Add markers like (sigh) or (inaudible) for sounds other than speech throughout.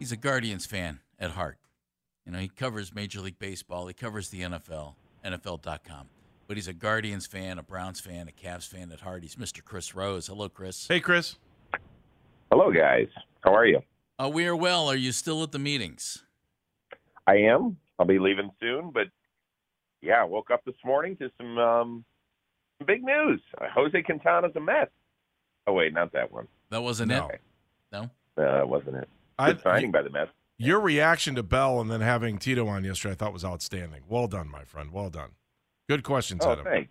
he's a Guardians fan at heart. You know, he covers Major League Baseball, he covers the NFL, NFL.com. But he's a Guardians fan, a Browns fan, a Cavs fan at heart. He's Mr. Chris Rose. Hello, Chris. Hey, Chris. Hello, guys. How are you? Uh, we are well. Are you still at the meetings? I am. I'll be leaving soon, but yeah, I woke up this morning to some um, big news. Uh, Jose Quintana's a Met. Oh wait, not that one. That wasn't No. it. No. Uh, that wasn't it. I, Good signing by the Mets. your reaction to Bell and then having Tito on yesterday, I thought was outstanding. Well done, my friend. Well done. Good questions, Oh, Adam. thanks.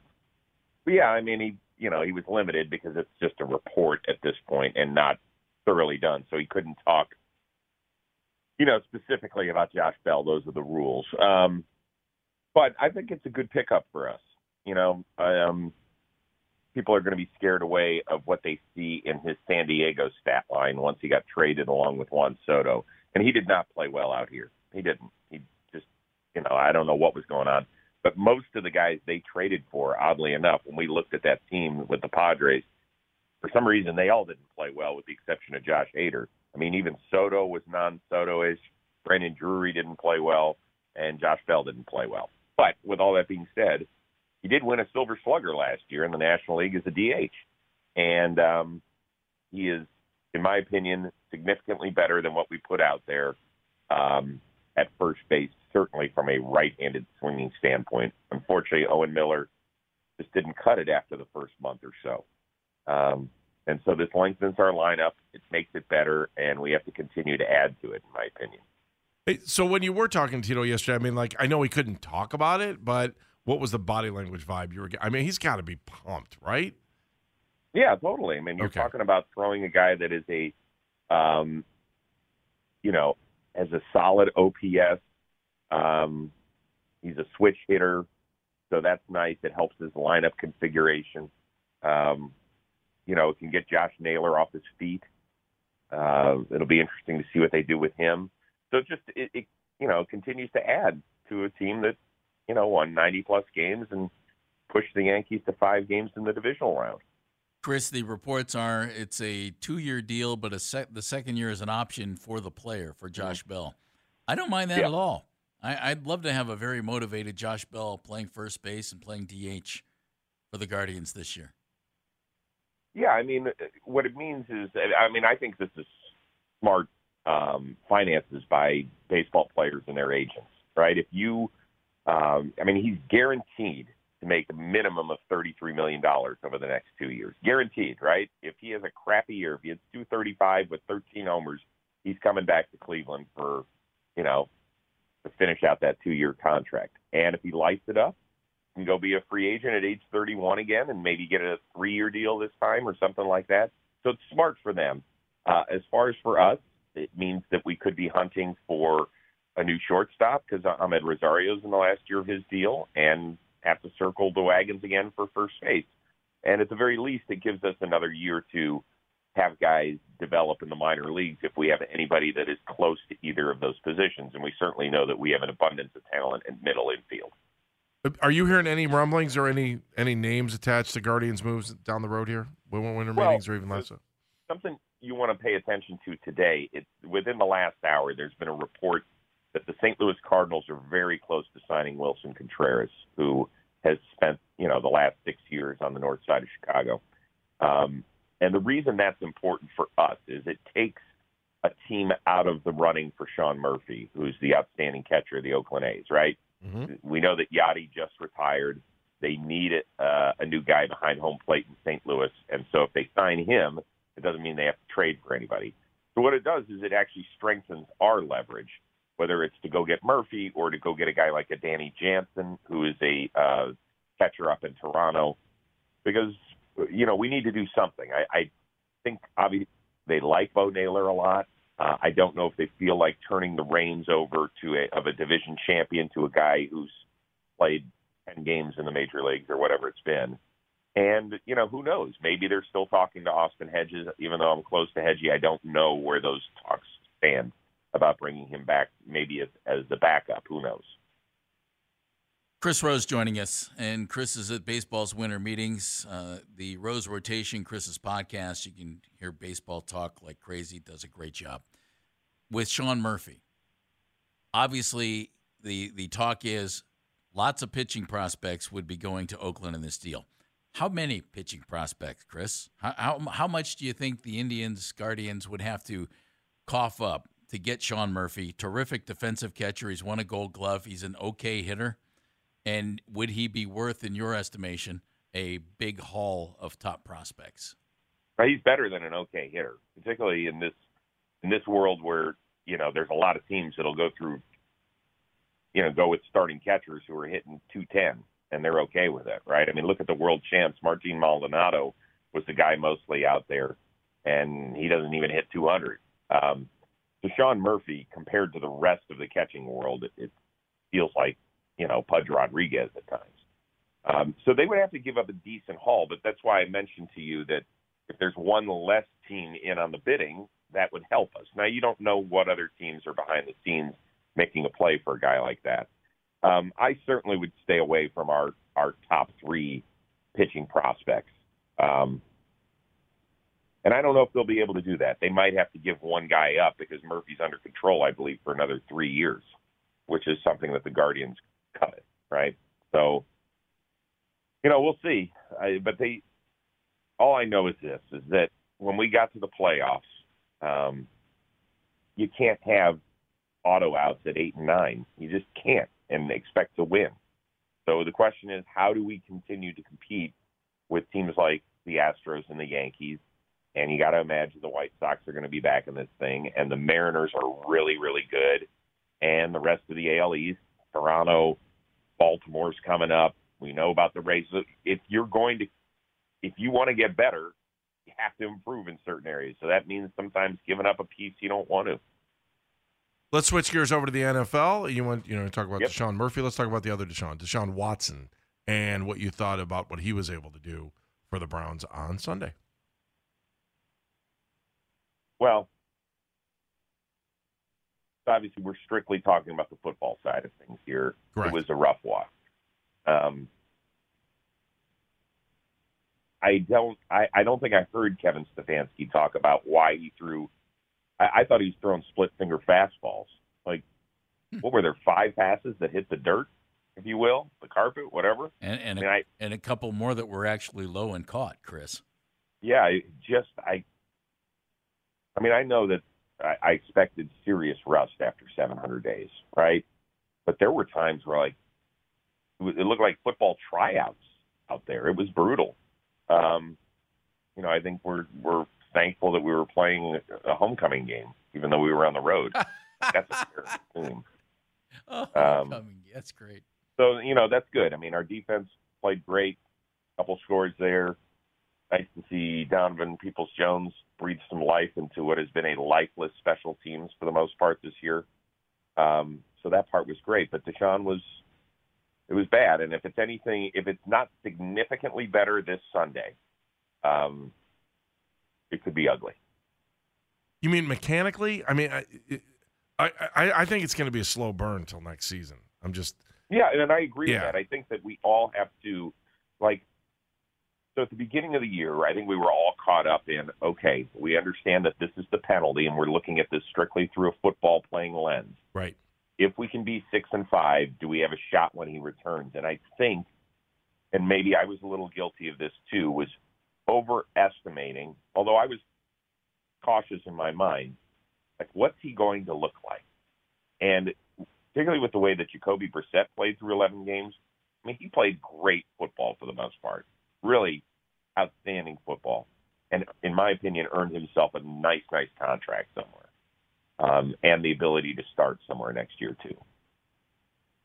But yeah, I mean, he you know he was limited because it's just a report at this point and not thoroughly done, so he couldn't talk. You know, specifically about Josh Bell. Those are the rules. Um, but I think it's a good pickup for us. You know, I um, people are going to be scared away of what they see in his San Diego stat line once he got traded along with Juan Soto, and he did not play well out here. He didn't. He just, you know, I don't know what was going on. But most of the guys they traded for, oddly enough, when we looked at that team with the Padres, for some reason they all didn't play well, with the exception of Josh Hader. I mean, even Soto was non-Soto-ish. Brandon Drury didn't play well, and Josh Bell didn't play well. But with all that being said, he did win a Silver Slugger last year in the National League as a DH, and um, he is, in my opinion, significantly better than what we put out there um, at first base. Certainly from a right-handed swinging standpoint. Unfortunately, Owen Miller just didn't cut it after the first month or so. Um, and so this lengthens our lineup. It makes it better, and we have to continue to add to it, in my opinion. So when you were talking to Tito yesterday, I mean, like I know he couldn't talk about it, but what was the body language vibe you were? get- I mean, he's got to be pumped, right? Yeah, totally. I mean, you're Okay. talking about throwing a guy that is a, um, you know, has a solid OPS. Um, he's a switch hitter, so that's nice. It helps his lineup configuration. Um, you know, it can get Josh Naylor off his feet. Uh, it'll be interesting to see what they do with him. So it just it, it you know continues to add to a team that you know won 90 plus games and pushed the Yankees to five games in the divisional round. Chris, the reports are it's a two-year deal, but a sec- the second year is an option for the player for Josh Bell. I don't mind that Yeah. at all. I, I'd love to have a very motivated Josh Bell playing first base and playing DH for the Guardians this year. Yeah, I mean, what it means is, I mean, I think this is smart um, finances by baseball players and their agents, right? If you, um, I mean, he's guaranteed to make a minimum of thirty-three million dollars over the next two years, guaranteed, right? If he has a crappy year, if he two thirty-five with thirteen homers, he's coming back to Cleveland for, you know, to finish out that two-year contract. And if he lights it up can go be a free agent at age 31 again and maybe get a three year deal this time or something like that. So it's smart for them. Uh, as far as for us, it means that we could be hunting for a new shortstop because Amed Rosario's in the last year of his deal and have to circle the wagons again for first base. And at the very least, it gives us another year to have guys develop in the minor leagues if we have anybody that is close to either of those positions. And we certainly know that we have an abundance of talent in middle infield. Are you hearing any rumblings or any any names attached to Guardians moves down the road here? When winter Well, meetings or even less? so? something you want to pay attention to today. It's within the last hour. There's been a report that the St. Louis Cardinals are very close to signing Willson Contreras, who has spent you know the last six years on the north side of Chicago. Um, and the reason that's important for us is it takes a team out of the running for Sean Murphy, who's the outstanding catcher of the Oakland A's. Right? Mhm. We know that Yadi just retired. They need uh, a new guy behind home plate in St. Louis, and so if they sign him, it doesn't mean they have to trade for anybody. So what it does is it actually strengthens our leverage, whether it's to go get Murphy or to go get a guy like a Danny Jansen, who is a uh, catcher up in Toronto, because you know we need to do something. I, I think obviously they like Bo Naylor a lot. Uh, I don't know if they feel like turning the reins over to a of a division champion to a guy who's played ten games in the major leagues or whatever it's been. And you know who knows? Maybe they're still talking to Austin Hedges, even though I'm close to Hedgie. I don't know where those talks stand about bringing him back, maybe as, as the backup. Who knows? Chris Rose joining us, and Chris is at baseball's winter meetings. Uh, the Rose Rotation, Chris's podcast. You can hear baseball talk like crazy. Does a great job. with Sean Murphy. Obviously, the the talk is lots of pitching prospects would be going to Oakland in this deal. How many pitching prospects, Chris? How, how, how much do you think the Indians, Guardians would have to cough up to get Sean Murphy? Terrific defensive catcher. He's won a gold glove. He's an okay hitter. And would he be worth, in your estimation, a big haul of top prospects? He's better than an okay hitter, particularly in this in this world where you know there's a lot of teams that'll go through, you know, go with starting catchers who are hitting 210 and they're okay with it, right? I mean, look at the world champs. Martin Maldonado was the guy mostly out there, and he doesn't even hit 200. Um, Sean Murphy, compared to the rest of the catching world, it, it feels like you know Pudge Rodriguez at times. Um, so they would have to give up a decent haul, but that's why I mentioned to you that if there's one less team in on the bidding, that would help us. Now you don't know what other teams are behind the scenes making a play for a guy like that. Um, I certainly would stay away from our our top three pitching prospects. Um, and I don't know if they'll be able to do that. They might have to give one guy up because Murphy's under control, I believe, for another three years, which is something that the Guardians cut, right? So, you know, we'll see. I, but they, all I know is this: is that when we got to the playoffs, um, you can't have auto outs at eight and nine. You just can't and expect to win. So the question is, how do we continue to compete with teams like the Astros and the Yankees? And you got to imagine the White Sox are going to be back in this thing, and the Mariners are really, really good, and the rest of the AL East, Toronto, Baltimore's coming up. We know about the Rays. If you're going to, if you want to get better, you have to improve in certain areas. So that means sometimes giving up a piece you don't want to. Let's switch gears over to the NFL. You want you know talk about Yep. Deshaun Murphy. Let's talk about the other Deshaun, Deshaun Watson, and what you thought about what he was able to do for the Browns on Sunday. Well, obviously, we're strictly talking about the football side of things here. Correct. It was a rough walk. Um, I don't. I, I don't think I heard Kevin Stefanski talk about why he threw. I, I thought he was throwing split finger fastballs. Like, what were there five passes that hit the dirt, if you will, the carpet, whatever? And and I a, mean, I and a couple more that were actually low and caught, Chris. yeah, I just I. I mean, I know that I, I expected serious rust after 700 days, right? But there were times where like it, was, it looked like football tryouts out there. It was brutal. Um, you know, I think we're we're thankful that we were playing a homecoming game, even though we were on the road. (laughs) That's a fair team. Oh, Um. That's great. So you know that's good. I mean, our defense played great. Couple scores there. Nice to see Donovan Peoples Jones breathe some life into what has been a lifeless special teams for the most part this year. Um, so that part was great. But Deshaun was it was bad. And if it's anything, if it's not significantly better this Sunday, um, it could be ugly. You mean mechanically? I mean, I I, I, I think it's going to be a slow burn until next season. I'm just Yeah, and I agree Yeah. with that. I think that we all have to like so at the beginning of the year, I think we were all caught up in okay, we understand that this is the penalty and we're looking at this strictly through a football playing lens. right. If we can be 6 and 5, do we have a shot when he returns? And I think and maybe I was a little guilty of this too was overestimating, although I was cautious in my mind, like what's he going to look like? And particularly with the way that Jacoby Brissett played through 11 games. I mean, he played great football for the most part, really outstanding football, and in my opinion, earned himself a nice, nice contract somewhere, um, and the ability to start somewhere next year too.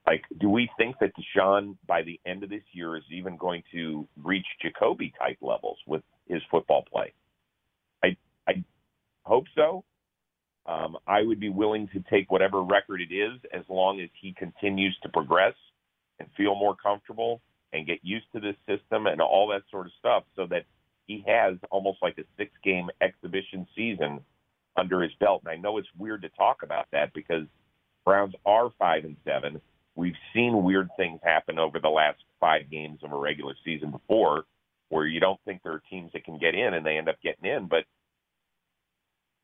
Like, do we think that Deshaun by the end of this year is even going to reach Jacoby type levels with his football play? I I hope so. Um, I would be willing to take whatever record it is as long as he continues to progress and feel more comfortable and get used to this system and all that sort of stuff so that he has almost like a six game exhibition season under his belt. And I know it's weird to talk about that because Browns are five and seven. We've seen weird things happen over the last five games of a regular season before where you don't think there are teams that can get in and they end up getting in. But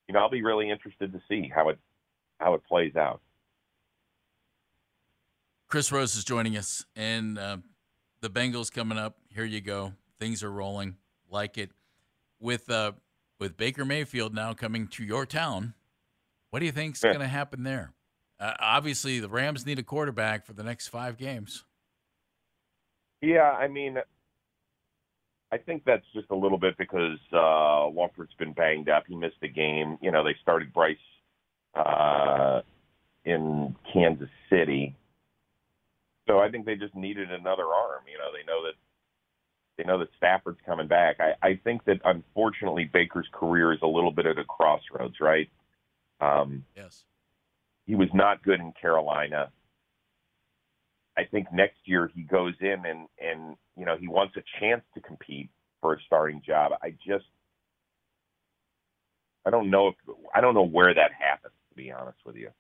you know, I'll be really interested to see how it how it plays out. Chris Rose is joining us, and uh, the Bengals coming up. Here you go. Things are rolling. Like it with uh, with Baker Mayfield now coming to your town. What do you think's Yeah. going to happen there? Uh, obviously, the Rams need a quarterback for the next five games. Yeah, I mean, I think that's just a little bit because uh, Wolford's been banged up. He missed the game. You know, they started Bryce uh, in Kansas City, so I think they just needed another arm. You know, they know that they know that Stafford's coming back. I, I think that unfortunately Baker's career is a little bit at a crossroads. Right? Um, Yes. he was not good in Carolina. I think next year he goes in and and you know he wants a chance to compete for a starting job. I just I don't know if I don't know where that happens to be honest with you,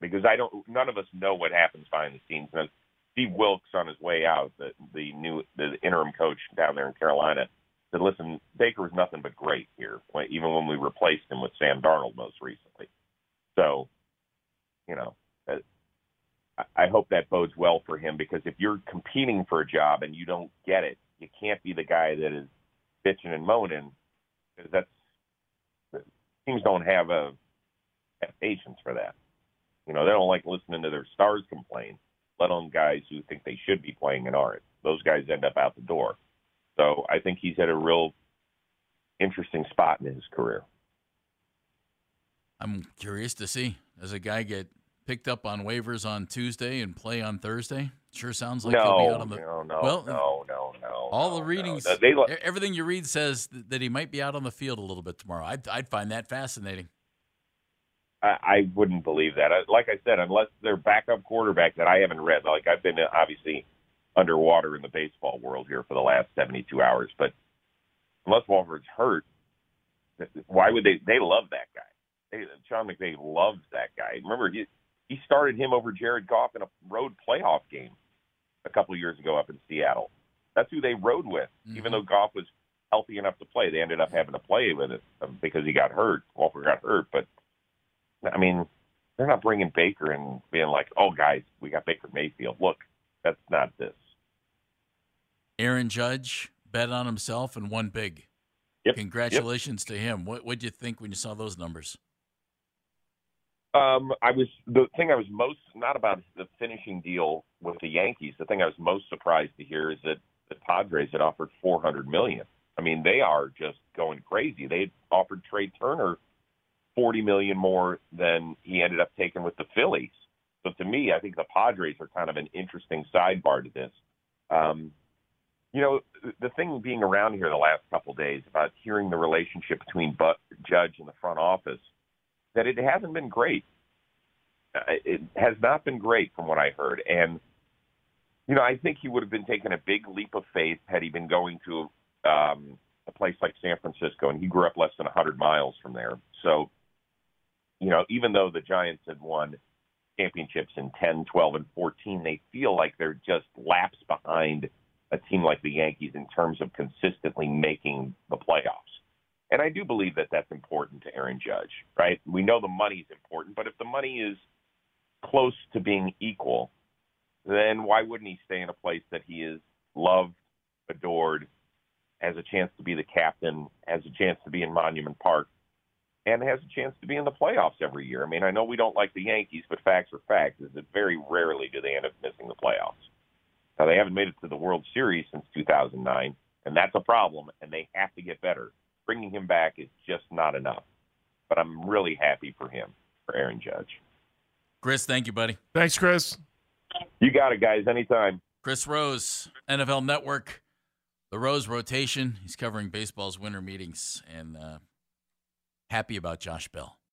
because I don't none of us know what happens behind the scenes. And Steve Wilks on his way out, the the new the interim coach down there in Carolina, said, "Listen, Baker was nothing but great here, even when we replaced him with Sam Darnold most recently." So, you know, uh, I- hope that bodes well for him because if you're competing for a job and you don't get it, you can't be the guy that is bitching and moaning because that's teams don't have a have patience for that. You know, they don't like listening to their stars complain, let alone guys who think they should be playing and aren't. Those guys end up out the door. So I think he's at a real interesting spot in his career. I'm curious to see. Does a guy get picked up on waivers on Tuesday and play on Thursday? Sure sounds like he'll be no, out on the. no, no, well, no, no, no. All no, the readings, No, They, everything you read says that he might be out on the field a little bit tomorrow. I'd, I'd find that fascinating. I, I wouldn't believe that. I- Like I said, unless their backup quarterback that I haven't read, like I've been obviously underwater in the baseball world here for the last 72 hours, but unless Wolford's hurt, why would they? They love that guy. They, Sean McVay loves that guy. Remember, he, he started him over Jared Goff in a road playoff game a couple of years ago up in Seattle. That's who they rode with, even Mhm. though Goff was healthy enough to play. They ended up having to play with it um, because he got hurt. Walford got hurt, but I mean, they're not bringing Baker and being like, "Oh, guys, we got Baker Mayfield." Look, that's not this. Aaron Judge bet on himself and won big. Yep, Congratulations to him. What what'd you think when you saw those numbers? Um, I was the thing I was most not about the finishing deal with the Yankees. The thing I was most surprised to hear is that the Padres had offered four hundred million. I mean, they are just going crazy. They offered Trea Turner forty million more than he ended up taking with the Phillies. So to me, I think the Padres are kind of an interesting sidebar to this. Um, you know, the thing being around here the last couple of days about hearing the relationship between Buck, Judge and the front office, that it hasn't been great. Uh, It has not been great from what I heard. And, you know, I think he would have been taking a big leap of faith had he been going to um, a place like San Francisco, and he grew up less than 100 miles from there. So, you know, even though the Giants had won championships in 10, 12, and 14, they feel like they're just laps behind a team like the Yankees in terms of consistently making the playoffs. And I do believe that that's important to Aaron Judge, right? We know the money's important, but if the money is close to being equal, then why wouldn't he stay in a place that he is loved, adored, has a chance to be the captain, has a chance to be in Monument Park, and has a chance to be in the playoffs every year? I mean, I know we don't like the Yankees, but facts are facts. Is that very rarely do they end up missing the playoffs. Now they haven't made it to the World Series since 2009, and that's a problem. And they have to get better. Bringing him back is just not enough. But I'm really happy for him, for Aaron Judge. Chris, thank you, buddy. Thanks, Chris. You got it, guys. Anytime. Chris Rose, NFL Network, the Rose rotation. He's covering baseball's winter meetings and uh, happy about Josh Bell.